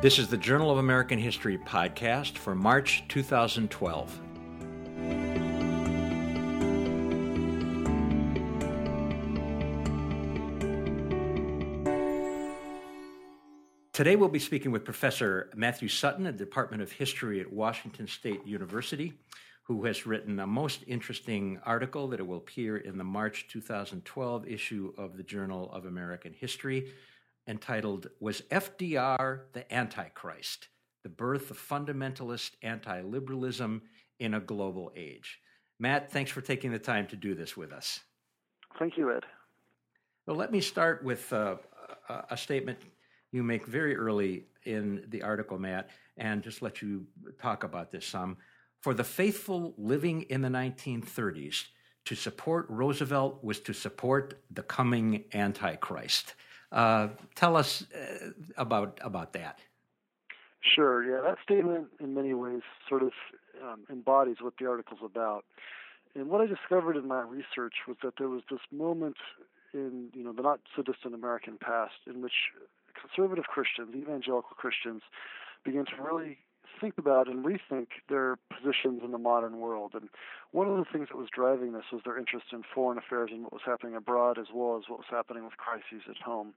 This is the Journal of American History podcast for March 2012. Today we'll be speaking with Professor Matthew Sutton at the Department of History at Washington State University, who has written a most interesting article that will appear in the March 2012 issue of the Journal of American History entitled Was FDR the Antichrist? The Birth of Fundamentalist Anti Liberalism in a Global Age. Matt, thanks for taking the time to do this with us. Thank you, Ed. Well, let me start with uh, a statement you make very early in the article, Matt, and just let you talk about this some. For the faithful living in the 1930s, to support Roosevelt was to support the coming Antichrist. Uh, tell us uh, about about that. Sure. Yeah, that statement in many ways sort of um, embodies what the article's about. And what I discovered in my research was that there was this moment in you know the not so distant American past in which conservative Christians, evangelical Christians, began to really think about and rethink their positions in the modern world. And one of the things that was driving this was their interest in foreign affairs and what was happening abroad, as well as what was happening with crises at home.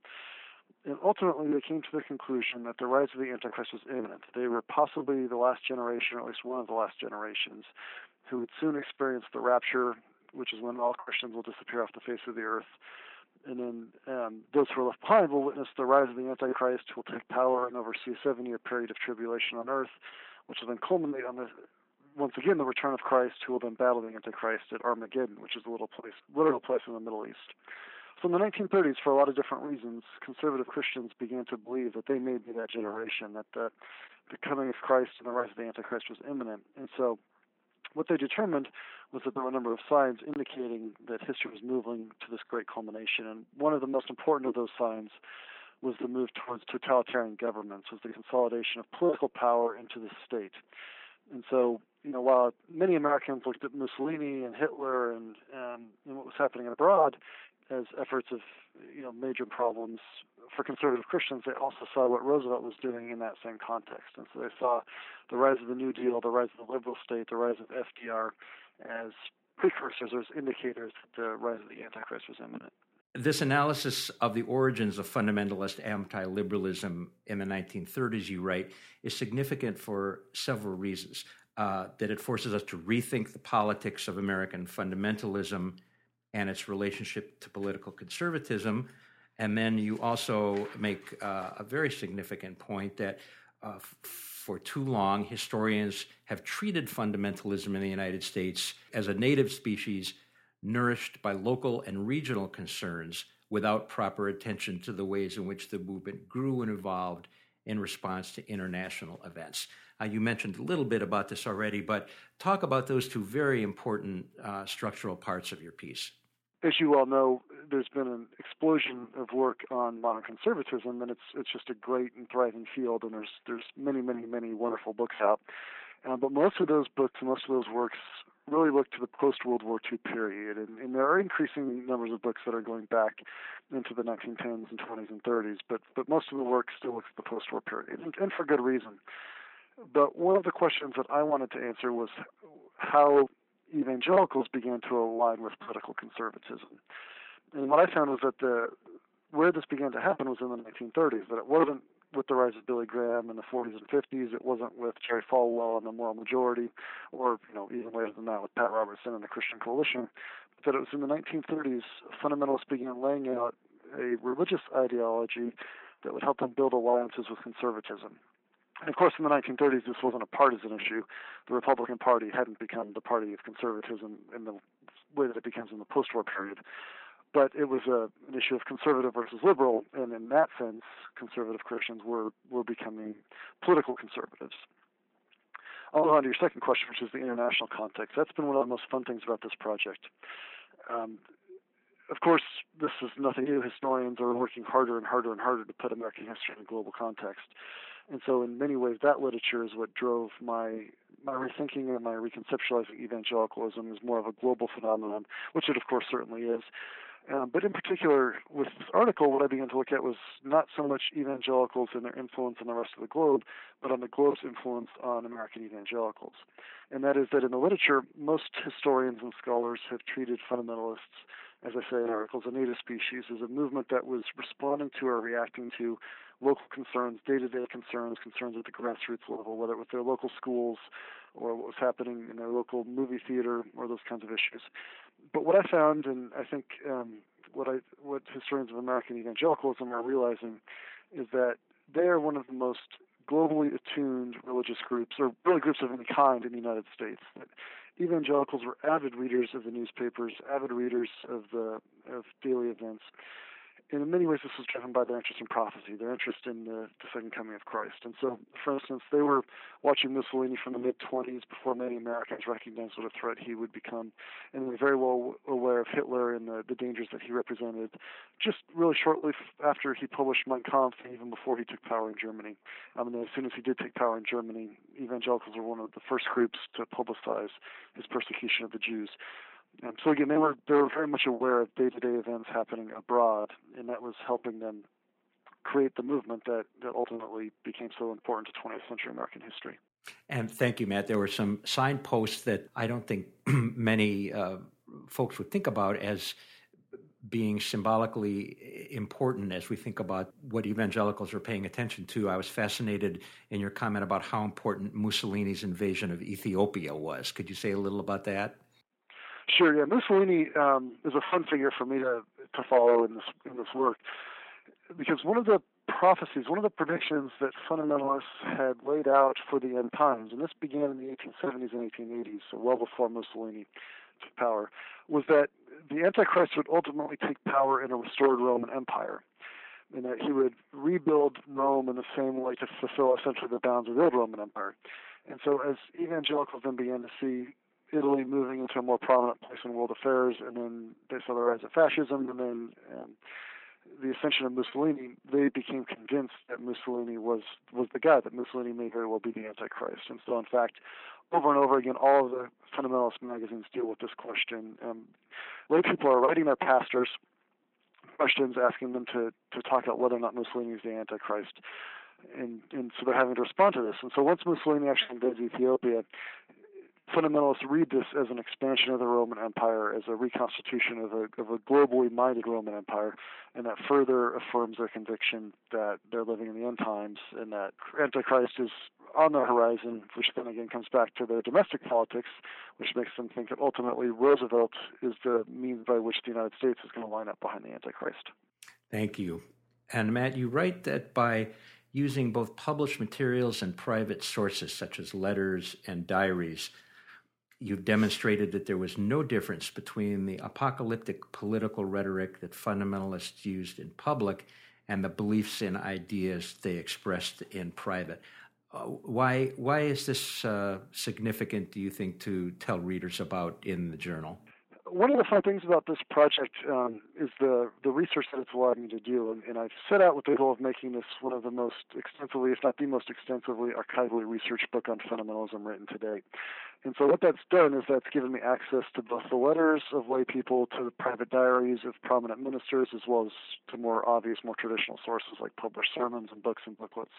And ultimately, they came to the conclusion that the rise of the Antichrist was imminent. They were possibly the last generation, or at least one of the last generations, who would soon experience the rapture, which is when all Christians will disappear off the face of the earth and then um, those who are left behind will witness the rise of the Antichrist, who will take power and oversee a seven-year period of tribulation on earth, which will then culminate on the once again the return of Christ, who will then battle the Antichrist at Armageddon, which is a little place, literal place in the Middle East. So in the 1930s, for a lot of different reasons, conservative Christians began to believe that they may be that generation, that the, the coming of Christ and the rise of the Antichrist was imminent, and so what they determined was that there were a number of signs indicating that history was moving to this great culmination. And one of the most important of those signs was the move towards totalitarian governments, was the consolidation of political power into the state. And so, you know, while many Americans looked at Mussolini and Hitler and, and, and what was happening abroad as efforts of, you know, major problems for conservative Christians, they also saw what Roosevelt was doing in that same context. And so they saw the rise of the New Deal, the rise of the liberal state, the rise of FDR as precursors or as indicators that the rise of the Antichrist was imminent. This analysis of the origins of fundamentalist anti liberalism in the 1930s, you write, is significant for several reasons. Uh, that it forces us to rethink the politics of American fundamentalism and its relationship to political conservatism, and then you also make uh, a very significant point that uh, f- for too long, historians have treated fundamentalism in the United States as a native species nourished by local and regional concerns without proper attention to the ways in which the movement grew and evolved in response to international events. Uh, you mentioned a little bit about this already, but talk about those two very important uh, structural parts of your piece as you all know, there's been an explosion of work on modern conservatism, and it's it's just a great and thriving field. And there's there's many many many wonderful books out, uh, but most of those books most of those works really look to the post World War II period, and, and there are increasing numbers of books that are going back into the 1910s and 20s and 30s. But but most of the work still looks at the post War period, and, and for good reason. But one of the questions that I wanted to answer was how evangelicals began to align with political conservatism. And what I found was that the where this began to happen was in the 1930s. That it wasn't with the rise of Billy Graham in the 40s and 50s. It wasn't with Jerry Falwell and the Moral Majority, or you know even later than that with Pat Robertson and the Christian Coalition. But that it was in the 1930s fundamentalists began laying out a religious ideology that would help them build alliances with conservatism. And of course, in the 1930s, this wasn't a partisan issue. The Republican Party hadn't become the party of conservatism in the way that it becomes in the post-war period. But it was a, an issue of conservative versus liberal, and in that sense, conservative Christians were were becoming political conservatives. I'll go on to your second question, which is the international context. That's been one of the most fun things about this project. Um, of course, this is nothing new. Historians are working harder and harder and harder to put American history in a global context. And so, in many ways, that literature is what drove my my rethinking and my reconceptualizing evangelicalism as more of a global phenomenon, which it, of course, certainly is. Um, but in particular, with this article, what I began to look at was not so much evangelicals and their influence on the rest of the globe, but on the globe's influence on American evangelicals. And that is that in the literature, most historians and scholars have treated fundamentalists, as I say in articles, a native species, is a movement that was responding to or reacting to local concerns, day-to-day concerns, concerns at the grassroots level, whether it was their local schools or what was happening in their local movie theater or those kinds of issues. But what I found, and I think um, what I what historians of American evangelicalism are realizing, is that they are one of the most globally attuned religious groups, or really groups of any kind in the United States. That evangelicals were avid readers of the newspapers, avid readers of the of daily events, in many ways, this was driven by their interest in prophecy, their interest in the, the second coming of Christ. And so, for instance, they were watching Mussolini from the mid 20s before many Americans recognized what a threat he would become, and they were very well aware of Hitler and the, the dangers that he represented. Just really shortly after he published Mein Kampf, and even before he took power in Germany. Um, I mean, as soon as he did take power in Germany, evangelicals were one of the first groups to publicize his persecution of the Jews. Um, so again, they were they were very much aware of day-to-day events happening abroad, and that was helping them create the movement that that ultimately became so important to 20th century American history. And thank you, Matt. There were some signposts that I don't think many uh, folks would think about as being symbolically important as we think about what evangelicals are paying attention to. I was fascinated in your comment about how important Mussolini's invasion of Ethiopia was. Could you say a little about that? Sure. Yeah, Mussolini um, is a fun figure for me to to follow in this in this work because one of the prophecies, one of the predictions that fundamentalists had laid out for the end times, and this began in the 1870s and 1880s, so well before Mussolini took power, was that the Antichrist would ultimately take power in a restored Roman Empire, and that he would rebuild Rome in the same way to fulfill essentially the bounds of the old Roman Empire. And so, as evangelicals then began to see Italy moving into a more prominent place in world affairs, and then they saw the rise of fascism, and then um, the ascension of Mussolini, they became convinced that Mussolini was was the guy. That Mussolini may very well be the Antichrist. And so, in fact, over and over again, all of the fundamentalist magazines deal with this question. Um, lay people are writing their pastors questions, asking them to to talk about whether or not Mussolini is the Antichrist. And, and so they're having to respond to this. And so once Mussolini actually invades Ethiopia, fundamentalists read this as an expansion of the Roman Empire, as a reconstitution of a, of a globally minded Roman Empire, and that further affirms their conviction that they're living in the end times and that Antichrist is on the horizon, which then again comes back to their domestic politics, which makes them think that ultimately Roosevelt is the means by which the United States is going to line up behind the Antichrist. Thank you. And Matt, you write that by using both published materials and private sources, such as letters and diaries, You've demonstrated that there was no difference between the apocalyptic political rhetoric that fundamentalists used in public and the beliefs and ideas they expressed in private. Uh, why why is this uh, significant? Do you think to tell readers about in the journal? One of the fun things about this project um, is the the research that it's allowed me to do, and, and, I've set out with the goal of making this one of the most extensively, if not the most extensively, archivally researched book on fundamentalism written to date. And so what that's done is that's given me access to both the letters of lay people, to the private diaries of prominent ministers, as well as to more obvious, more traditional sources like published sermons and books and booklets.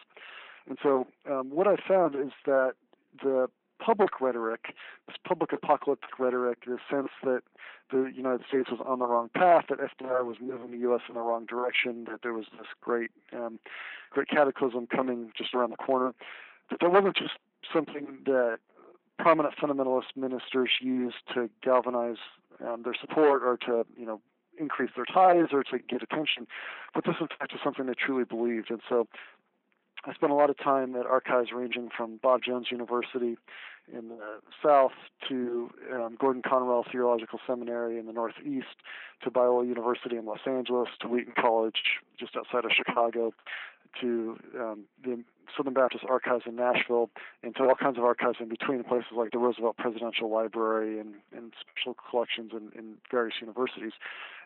And so um, what I found is that the public rhetoric, this public apocalyptic rhetoric, the sense that the United States was on the wrong path, that FDR was moving the U.S. in the wrong direction, that there was this great, um, great cataclysm coming just around the corner, that there wasn't just something that prominent fundamentalist ministers used to galvanize um, their support or to, you know, increase their ties or to get attention, but this in fact is something they truly believed. And so I spent a lot of time at archives ranging from Bob Jones University in the south to um, Gordon Conwell Theological Seminary in the northeast to Biola University in Los Angeles to Wheaton College just outside of Chicago to um, the Southern Baptist Archives in Nashville and into all kinds of archives in between, places like the Roosevelt Presidential Library and, and special collections in, in various universities.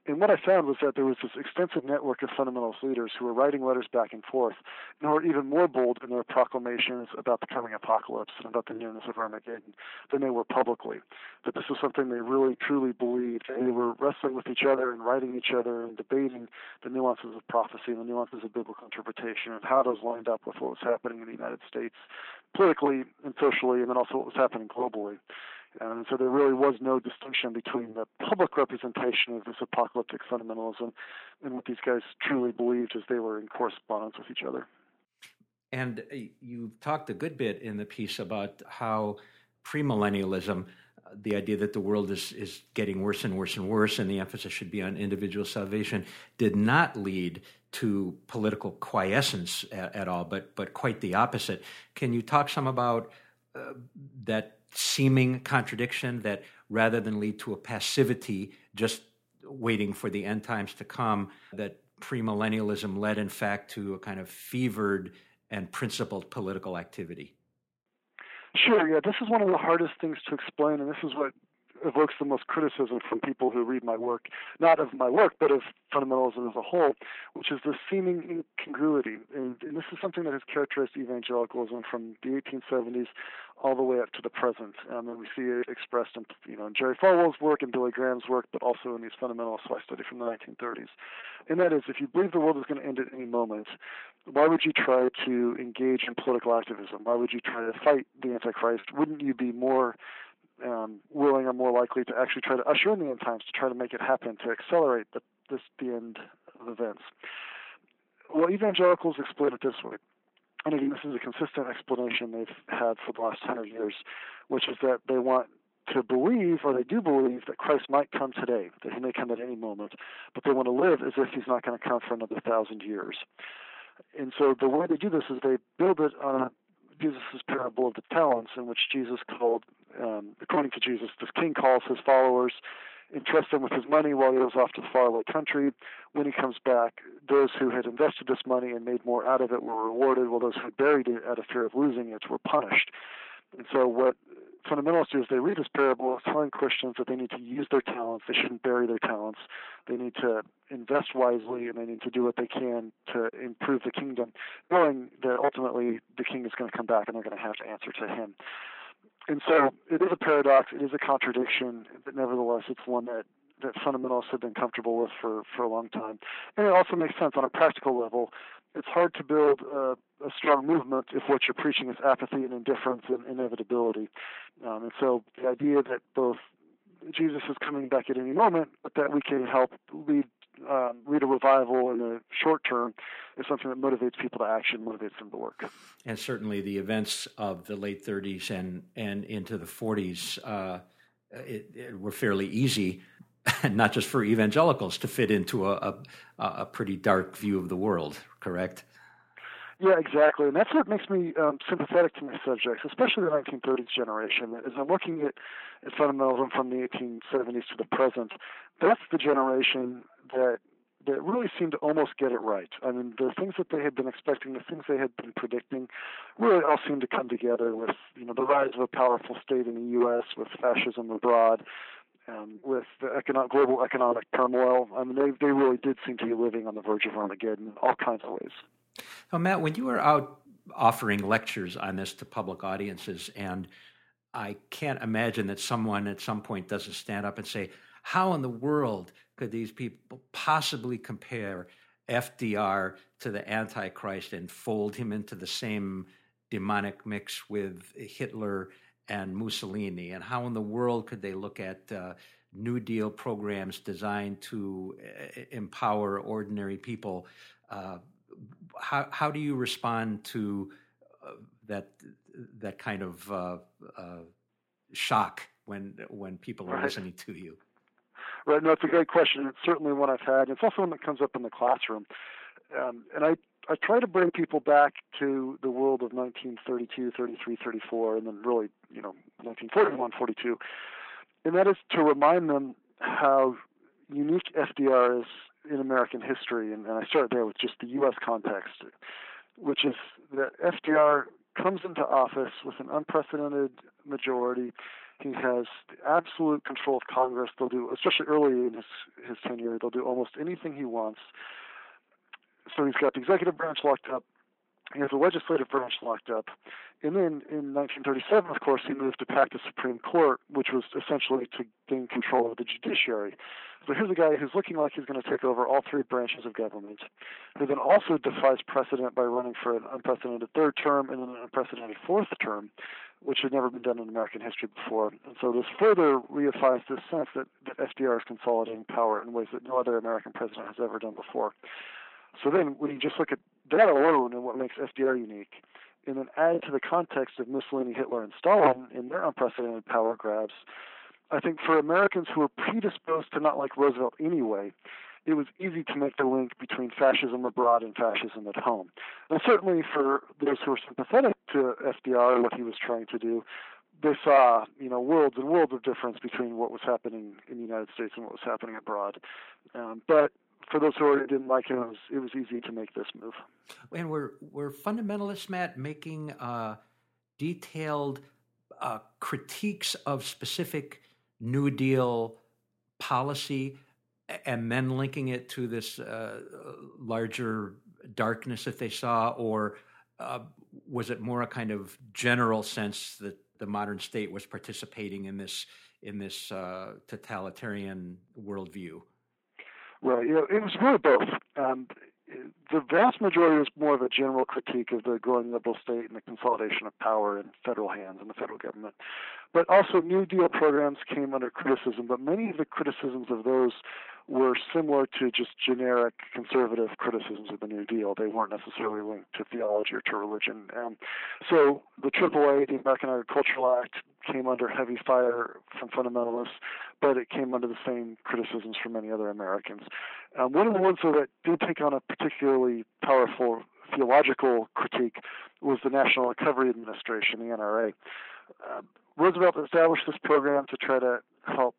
And what I found was that there was this extensive network of fundamentalist leaders who were writing letters back and forth, and were even more bold in their proclamations about the coming apocalypse and about the nearness of Armageddon than they were publicly. That this was something they really truly believed, and they were wrestling with each other and writing each other and debating the nuances of prophecy and the nuances of biblical interpretation and how those lined up with what was happening in the United States politically and socially, and then also what was happening globally. And so there really was no distinction between the public representation of this apocalyptic fundamentalism and what these guys truly believed as they were in correspondence with each other. And uh, you talked a good bit in the piece about how premillennialism, uh, the idea that the world is, is getting worse and worse and worse, and the emphasis should be on individual salvation, did not lead to political quiescence at, at all, but, but quite the opposite. Can you talk some about uh, that seeming contradiction that rather than lead to a passivity, just waiting for the end times to come, that premillennialism led, in fact, to a kind of fevered and principled political activity? Sure, yeah. This is one of the hardest things to explain, and this is what evokes the most criticism from people who read my work, not of my work, but of fundamentalism as a whole, which is the seeming incongruity. And, and this is something that has characterized evangelicalism from the 1870s all the way up to the present. Um, and we see it expressed in, you know, in Jerry Falwell's work and Billy Graham's work, but also in these fundamentalists I study from the 1930s. And that is, if you believe the world is going to end at any moment, why would you try to engage in political activism? Why would you try to fight the Antichrist? Wouldn't you be more um, willing or more likely to actually try to usher in the end times to try to make it happen to accelerate the this the end of events. Well, evangelicals explain it this way, and again, this is a consistent explanation they've had for the last hundred years, which is that they want to believe, or they do believe, that Christ might come today, that he may come at any moment, but they want to live as if he's not going to come for another thousand years. And so the way they do this is they build it on Jesus' parable of the talents, in which Jesus called, um, according to Jesus, this king calls his followers, entrusts them with his money while he goes off to the faraway country. When he comes back, those who had invested this money and made more out of it were rewarded, while those who buried it out of fear of losing it were punished. And so, what fundamentalists do is they read this parable as telling Christians that they need to use their talents, they shouldn't bury their talents, they need to invest wisely, and they need to do what they can to improve the kingdom, knowing that ultimately the king is going to come back and they're going to have to answer to him. And so it is a paradox, it is a contradiction, but nevertheless, it's one that that fundamentalists have been comfortable with for, for a long time. And it also makes sense on a practical level it's hard to build a, a, strong movement if what you're preaching is apathy and indifference and inevitability. Um, and so the idea that both Jesus is coming back at any moment, but that we can help lead um, lead a revival in the short term is something that motivates people to action, motivates them to work. And certainly the events of the late 30s and and into the 40s uh, it, it were fairly easy not just for evangelicals to fit into a, a, a pretty dark view of the world, correct? Yeah, exactly, and that's what makes me um, sympathetic to my subjects, especially the 1930s generation. As I'm looking at, at fundamentalism from the 1870s to the present, that's the generation that that really seemed to almost get it right. I mean, the things that they had been expecting, the things they had been predicting, really all seemed to come together with you know the rise of a powerful state in the U.S., with fascism abroad, um, with the global economic turmoil. I mean, they, they really did seem to be living on the verge of Armageddon in all kinds of ways. So, Matt, when you were out offering lectures on this to public audiences, and I can't imagine that someone at some point doesn't stand up and say, How in the world could these people possibly compare FDR to the Antichrist and fold him into the same demonic mix with Hitler and Mussolini, and how in the world could they look at uh, New Deal programs designed to uh, empower ordinary people? Uh, how how do you respond to uh, that that kind of uh, uh, shock when when people are right. listening to you? Right. No, it's a great question. It's certainly one I've had. It's also one that comes up in the classroom. Um, and I I try to bring people back to the world of 1932, 33, 34, and then really, you know, 1941, 42. And that is to remind them how unique FDR is in American history. And, and I start there with just the U.S. context. which is that FDR comes into office with an unprecedented majority. He has absolute control of Congress. They'll do, especially early in his, his tenure, they'll do almost anything he wants. So he's got the executive branch locked up. He has the legislative branch locked up. And then in 1937, of course, he moved to pack the Supreme Court, which was essentially to gain control of the judiciary. So here's a guy who's looking like he's going to take over all three branches of government, who then also defies precedent by running for an unprecedented third term and then an unprecedented fourth term, which had never been done in American history before. And so this further reifies this sense that, that FDR is consolidating power in ways that no other American president has ever done before. So then, when you just look at that alone and what makes FDR unique, and then add to the context of Mussolini, Hitler, and Stalin in their unprecedented power grabs, I think for Americans who are predisposed to not like Roosevelt anyway, it was easy to make the link between fascism abroad and fascism at home. And certainly for those who are sympathetic to FDR and what he was trying to do, they saw, you know, worlds and worlds of difference between what was happening in the United States and what was happening abroad. Um, but for those who already didn't like him, it was, it was easy to make this move. And were were fundamentalists, Matt, making uh, detailed uh, critiques of specific New Deal policy, and then linking it to this uh, larger darkness that they saw, or uh, was it more a kind of general sense that the modern state was participating in this in this uh, totalitarian worldview? Well, you know, it was really both. Um, the vast majority was more of a general critique of the growing liberal state and the consolidation of power in federal hands and the federal government. But also, New Deal programs came under criticism, but many of the criticisms of those were similar to just generic conservative criticisms of the New Deal. They weren't necessarily linked to theology or to religion. Um, so the AAA, the American Agricultural Act, came under heavy fire from fundamentalists, but it came under the same criticisms from many other Americans. Um, one of the ones though, that did take on a particularly powerful theological critique was the National Recovery Administration, the NRA. Uh, Roosevelt established this program to try to help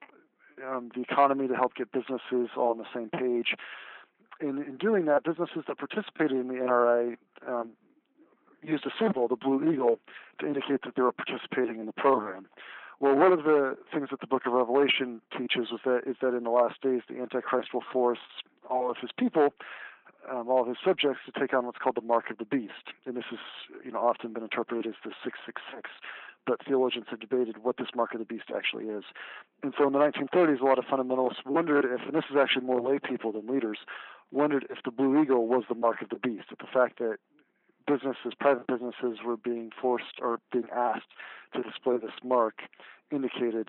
um, the economy to help get businesses all on the same page. In, in doing that, businesses that participated in the NRA um, used a symbol, the blue eagle, to indicate that they were participating in the program. Well, one of the things that the Book of Revelation teaches is that is that in the last days the Antichrist will force all of his people, um, all of his subjects, to take on what's called the mark of the beast, and this has you know often been interpreted as the six six six but theologians have debated what this mark of the beast actually is. And so in the 1930s, a lot of fundamentalists wondered if, and this is actually more lay people than leaders, wondered if the blue eagle was the mark of the beast, if the fact that businesses, private businesses, were being forced or being asked to display this mark indicated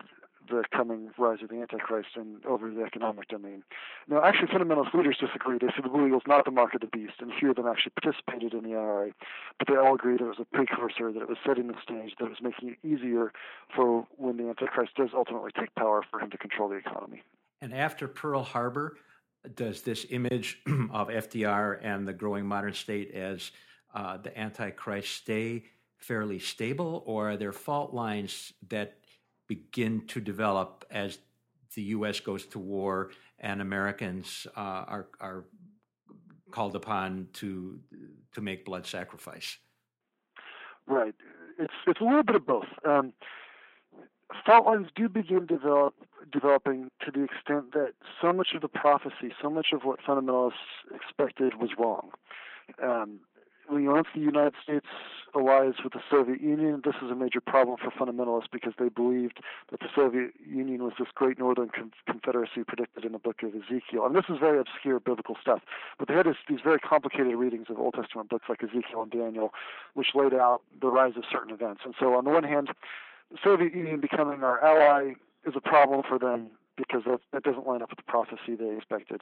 the coming rise of the Antichrist and over the economic domain. Now, actually, fundamentalist leaders disagree. They say the blue is not the mark of the beast, and few of them actually participated in the NRA. But they all agree that it was a precursor, that it was setting the stage, that it was making it easier for when the Antichrist does ultimately take power for him to control the economy. And after Pearl Harbor, does this image of FDR and the growing modern state as uh, the Antichrist stay fairly stable, or are there fault lines that begin to develop as the U.S. goes to war and Americans uh, are are called upon to to make blood sacrifice. Right. It's it's a little bit of both. Um, fault lines do begin develop developing to the extent that so much of the prophecy, so much of what fundamentalists expected was wrong. Um, once the United States allies with the Soviet Union, this is a major problem for fundamentalists because they believed that the Soviet Union was this great northern con- confederacy predicted in the book of Ezekiel. And this is very obscure biblical stuff. But they had this, these very complicated readings of Old Testament books like Ezekiel and Daniel, which laid out the rise of certain events. And so, on the one hand, the Soviet Union becoming our ally is a problem for them because that, that doesn't line up with the prophecy they expected.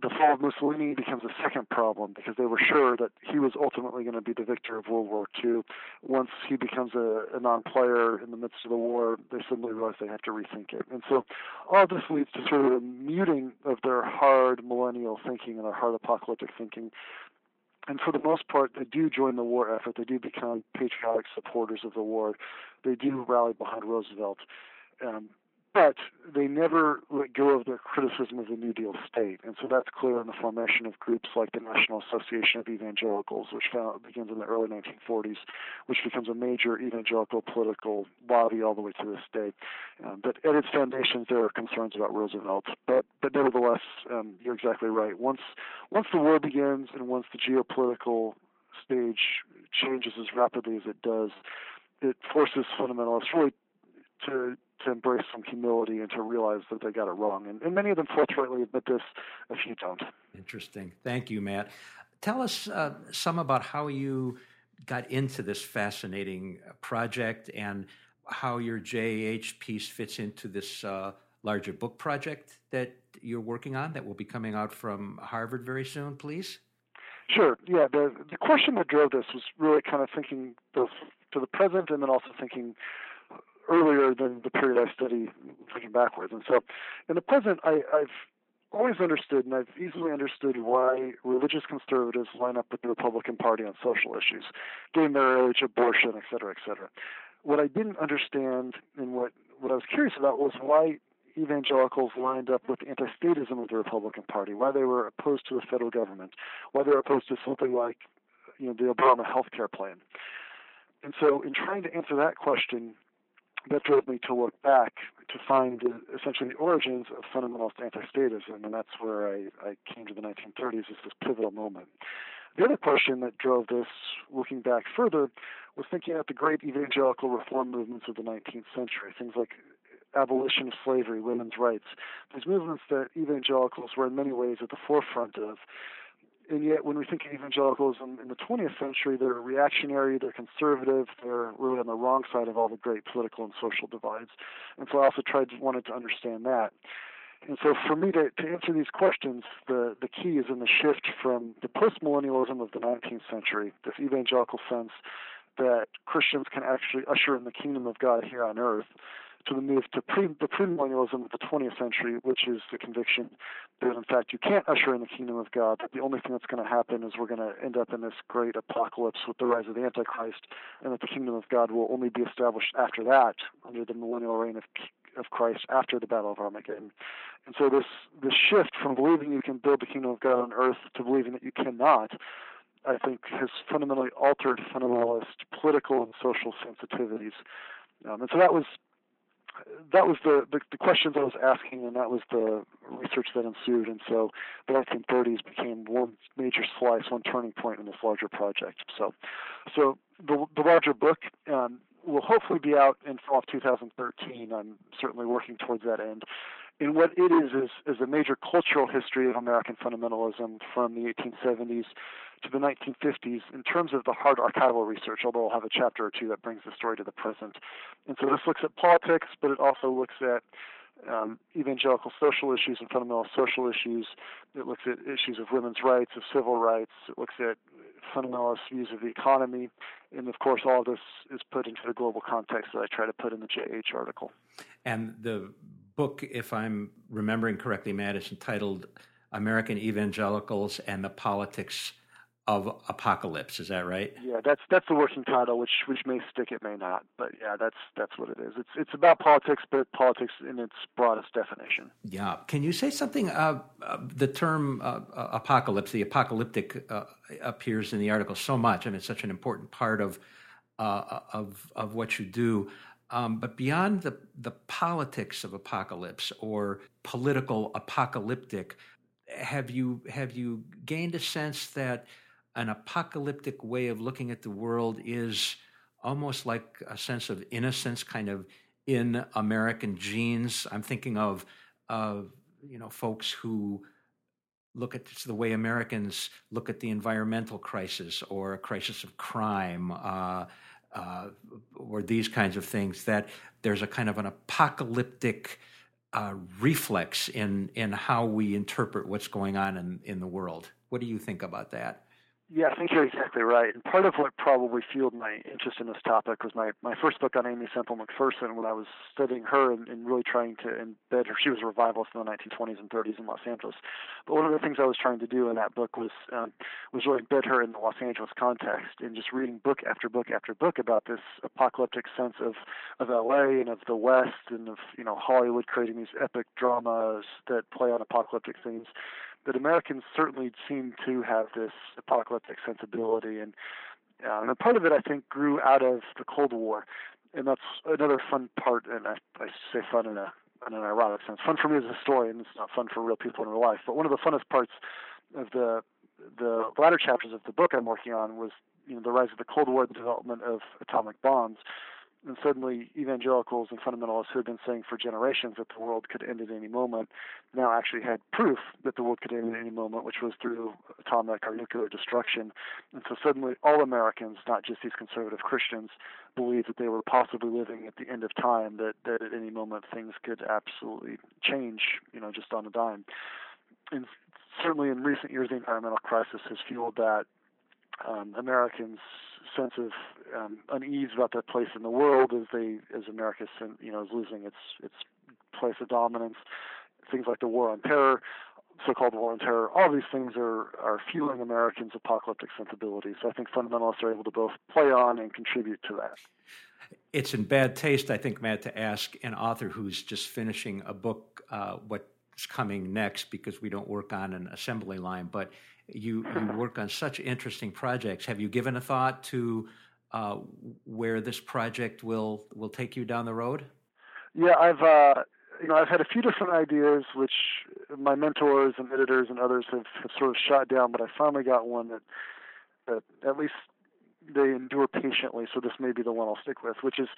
The fall of Mussolini becomes a second problem because they were sure that he was ultimately going to be the victor of World War II. Once he becomes a, a non player in the midst of the war, they suddenly realize they have to rethink it. And so all this leads to sort of a muting of their hard millennial thinking and their hard apocalyptic thinking and for the most part, they do join the war effort. They do become patriotic supporters of the war. They do rally behind Roosevelt. Um, but they never let go of their criticism of the New Deal state. And so that's clear in the formation of groups like the National Association of Evangelicals, which found, begins in the early 1940s, which becomes a major evangelical political lobby all the way to this day. Um, but at its foundations, there are concerns about Roosevelt. But, but nevertheless, um, you're exactly right. Once, once the war begins and once the geopolitical stage changes as rapidly as it does, it forces fundamentalists really to to embrace some humility and to realize that they got it wrong. And, and many of them forthrightly admit this, a few don't. Interesting. Thank you, Matt. Tell us uh, some about how you got into this fascinating project and how your JH piece fits into this uh, larger book project that you're working on that will be coming out from Harvard very soon, please. Sure. Yeah. The the question that drove this was really kind of thinking both to the present and then also thinking earlier than the period I study looking backwards. And so in the present, I, I've always understood and I've easily understood why religious conservatives line up with the Republican Party on social issues, gay marriage, abortion, et cetera, et cetera. What I didn't understand and what, what I was curious about was why evangelicals lined up with anti-statism of the Republican Party, why they were opposed to the federal government, why they were opposed to something like you know, the Obama health care plan. And so in trying to answer that question, that drove me to look back to find the, essentially the origins of fundamentalist anti-statism, and that's where I, I came to the 1930s as this pivotal moment. The other question that drove this, looking back further, was thinking about the great evangelical reform movements of the 19th century, things like abolition of slavery, women's rights, these movements that evangelicals were in many ways at the forefront of, and yet when we think of evangelicalism in the 20th century, they're reactionary, they're conservative, they're really on the wrong side of all the great political and social divides. And so I also tried to wanted to understand that. And so for me to, to answer these questions, the, the key is in the shift from the postmillennialism of the 19th century, this evangelical sense that Christians can actually usher in the kingdom of God here on earth, to the move to pre, the premillennialism of the 20th century, which is the conviction that in fact you can't usher in the kingdom of God. That the only thing that's going to happen is we're going to end up in this great apocalypse with the rise of the Antichrist, and that the kingdom of God will only be established after that, under the millennial reign of of Christ after the Battle of Armageddon. And so this this shift from believing you can build the kingdom of God on earth to believing that you cannot. I think has fundamentally altered fundamentalist political and social sensitivities. Um, and so that was that was the, the, the questions I was asking, and that was the research that ensued. And so the 1930s became one major slice, one turning point in this larger project. So, so the the larger book um, will hopefully be out in fall of 2013. I'm certainly working towards that end. And what it is is is a major cultural history of American fundamentalism from the 1870s to the 1950s in terms of the hard archival research, although I'll have a chapter or two that brings the story to the present. And so this looks at politics, but it also looks at um, evangelical social issues and fundamental social issues. It looks at issues of women's rights, of civil rights. It looks at fundamentalist views of the economy. And of course, all of this is put into the global context that I try to put in the JH article. And the book, if I'm remembering correctly, Matt, is entitled American Evangelicals and the Politics of apocalypse. Is that right? Yeah, that's that's the working title, which which may stick, it may not. But yeah, that's that's what it is. It's it's about politics, but politics in its broadest definition. Yeah. Can you say something? Uh, uh, the term uh, uh apocalypse, the apocalyptic, uh, appears in the article so much, and it's such an important part of uh, of of what you do. Um, but beyond the the politics of apocalypse or political apocalyptic, have you have you gained a sense that an apocalyptic way of looking at the world is almost like a sense of innocence, kind of in American genes. I'm thinking of, uh, you know, folks who look at the way Americans look at the environmental crisis or a crisis of crime uh, uh, or these kinds of things. That there's a kind of an apocalyptic uh, reflex in in how we interpret what's going on in in the world. What do you think about that? Yeah, I think you're exactly right. And part of what probably fueled my interest in this topic was my, my first book on Aimee Semple McPherson when I was studying her and, and really trying to embed her. She was a revivalist in the 1920s and 30s in Los Angeles. But one of the things I was trying to do in that book was um, was really embed her in the Los Angeles context and just reading book after book after book about this apocalyptic sense of, of LA and of the West and of you know Hollywood creating these epic dramas that play on apocalyptic themes that Americans certainly seem to have this apocalyptic sensibility, and uh, and part of it I think grew out of the Cold War, and that's another fun part. And I, I say fun in a in an ironic sense. Fun for me as a historian. It's not fun for real people in real life. But one of the funnest parts of the the latter chapters of the book I'm working on was you know the rise of the Cold War, the development of atomic bombs, and suddenly evangelicals and fundamentalists who had been saying for generations that the world could end at any moment now actually had proof that the world could end at any moment, which was through atomic or nuclear destruction. And so suddenly all Americans, not just these conservative Christians, believed that they were possibly living at the end of time, that, that at any moment things could absolutely change, you know, just on a dime. And certainly in recent years, the environmental crisis has fueled that. Um, Americans sense of um, unease about their place in the world as they as America you know is losing its its place of dominance. Things like the war on terror, so-called war on terror, all these things are are fueling Americans' apocalyptic sensibilities. So I think fundamentalists are able to both play on and contribute to that. It's in bad taste, I think, Matt, to ask an author who's just finishing a book uh, what's coming next because we don't work on an assembly line, but you you work on such interesting projects. Have you given a thought to uh, where this project will will take you down the road? Yeah, I've uh, you know I've had a few different ideas, which my mentors and editors and others have, have sort of shot down, but I finally got one that that at least they endure patiently. So this may be the one I'll stick with, which is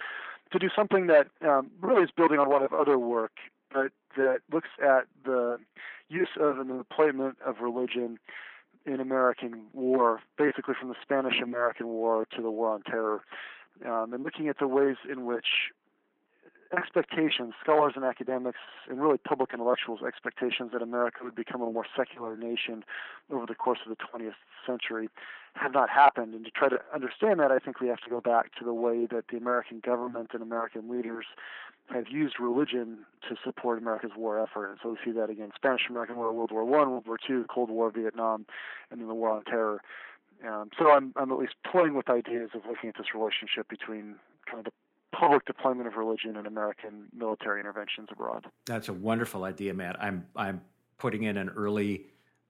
to do something that um, really is building on one of other work, but that looks at the use of an employment of religion in American war, basically from the Spanish American War to the War on Terror, um, and looking at the ways in which expectations, scholars and academics, and really public intellectuals' expectations that America would become a more secular nation over the course of the 20th century have not happened. And to try to understand that, I think we have to go back to the way that the American government and American leaders have used religion to support America's war effort. And so we see that again Spanish American War, World War One, World War Two, Cold War, Vietnam, and then the War on Terror. Um, so I'm, I'm at least playing with ideas of looking at this relationship between kind of the public deployment of religion and American military interventions abroad. That's a wonderful idea, Matt. I'm I'm putting in an early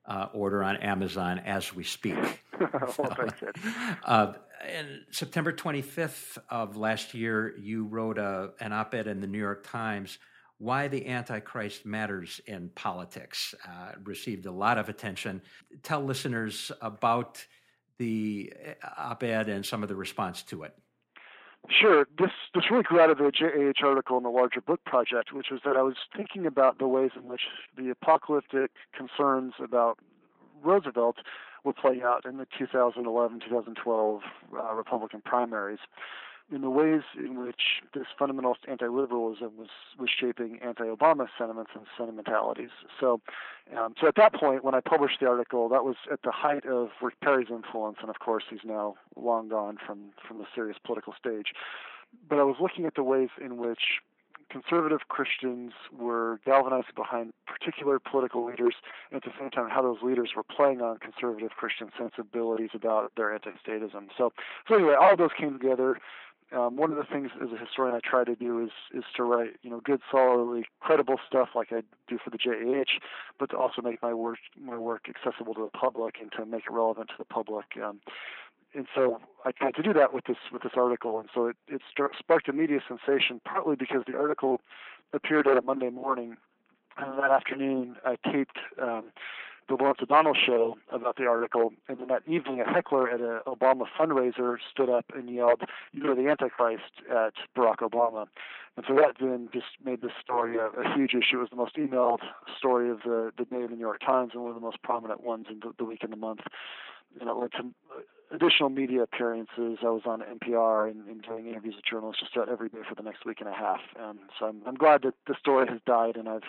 uh, order on Amazon as we speak. well, uh, in September 25th of last year, you wrote a, an op-ed in the New York Times. Why the Antichrist matters in politics uh, received a lot of attention. Tell listeners about the uh, op-ed and some of the response to it. Sure. This this really grew out of the JAH article in the larger book project, which was that I was thinking about the ways in which the apocalyptic concerns about Roosevelt were playing out in the 2011-2012 uh, Republican primaries, in the ways in which this fundamentalist anti-liberalism was was shaping anti-Obama sentiments and sentimentalities. So, um, so at that point, when I published the article, that was at the height of Rick Perry's influence, and of course, he's now long gone from from the serious political stage. But I was looking at the ways in which conservative Christians were galvanized behind particular political leaders, and at the same time, how those leaders were playing on conservative Christian sensibilities about their anti-statism. So, so anyway, all of those came together um, one of the things as a historian I try to do is is to write you know good, solidly credible stuff like I do for the JAH, but to also make my work my work accessible to the public and to make it relevant to the public. Um, and so I tried to do that with this with this article, and so it, it sparked a media sensation partly because the article appeared on a Monday morning, and that afternoon I taped. Um, the Lawrence O'Donnell show about the article, and then that evening, a heckler at an Obama fundraiser stood up and yelled, "You are the Antichrist" at Barack Obama, and so that then just made this story a, a huge issue. It was the most emailed story of the the day in the New York Times and one of the most prominent ones in the, the week and the month. And it led to uh, additional media appearances. I was on NPR and, and doing interviews with journalists just about every day for the next week and a half. And so I'm, I'm glad that the story has died and I've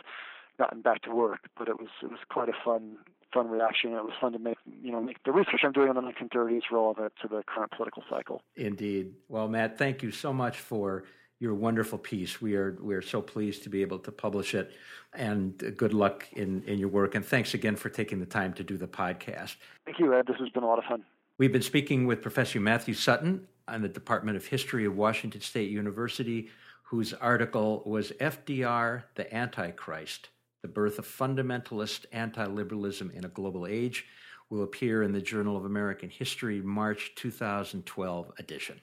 gotten back to work, but it was it was quite a fun fun reaction. It was fun to make you know make the research I'm doing in the 1930s relevant to the current political cycle. Indeed. Well, Matt, thank you so much for your wonderful piece. We are we are so pleased to be able to publish it, and good luck in in your work. And thanks again for taking the time to do the podcast. Thank you, Ed. This has been a lot of fun. We've been speaking with Professor Matthew Sutton on the Department of History of Washington State University, whose article was FDR, the Antichrist The Birth of Fundamentalist Anti Liberalism in a Global Age, will appear in the Journal of American History, March 2012 edition.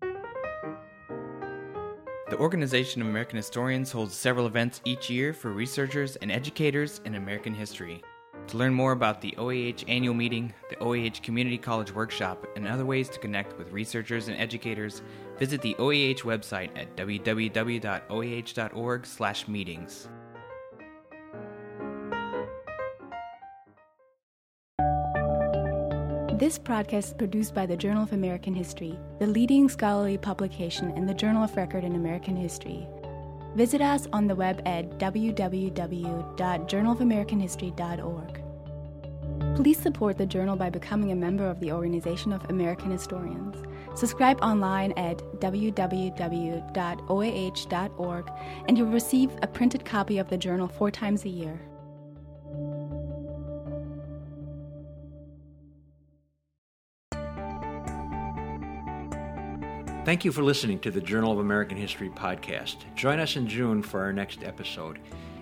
The Organization of American Historians holds several events each year for researchers and educators in American history. To learn more about the OAH annual meeting, the OAH Community College Workshop, and other ways to connect with researchers and educators, visit the OAH website at www.oah.org/meetings. This podcast is produced by the Journal of American History, the leading scholarly publication in the Journal of Record in American History. Visit us on the web at www.journalofamericanhistory.org. Please support the journal by becoming a member of the Organization of American Historians. Subscribe online at www.oah.org and you'll receive a printed copy of the journal four times a year. Thank you for listening to the Journal of American History podcast. Join us in June for our next episode.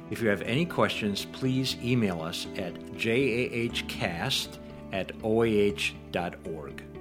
If you have any questions, please email us at jahcast at oah.org.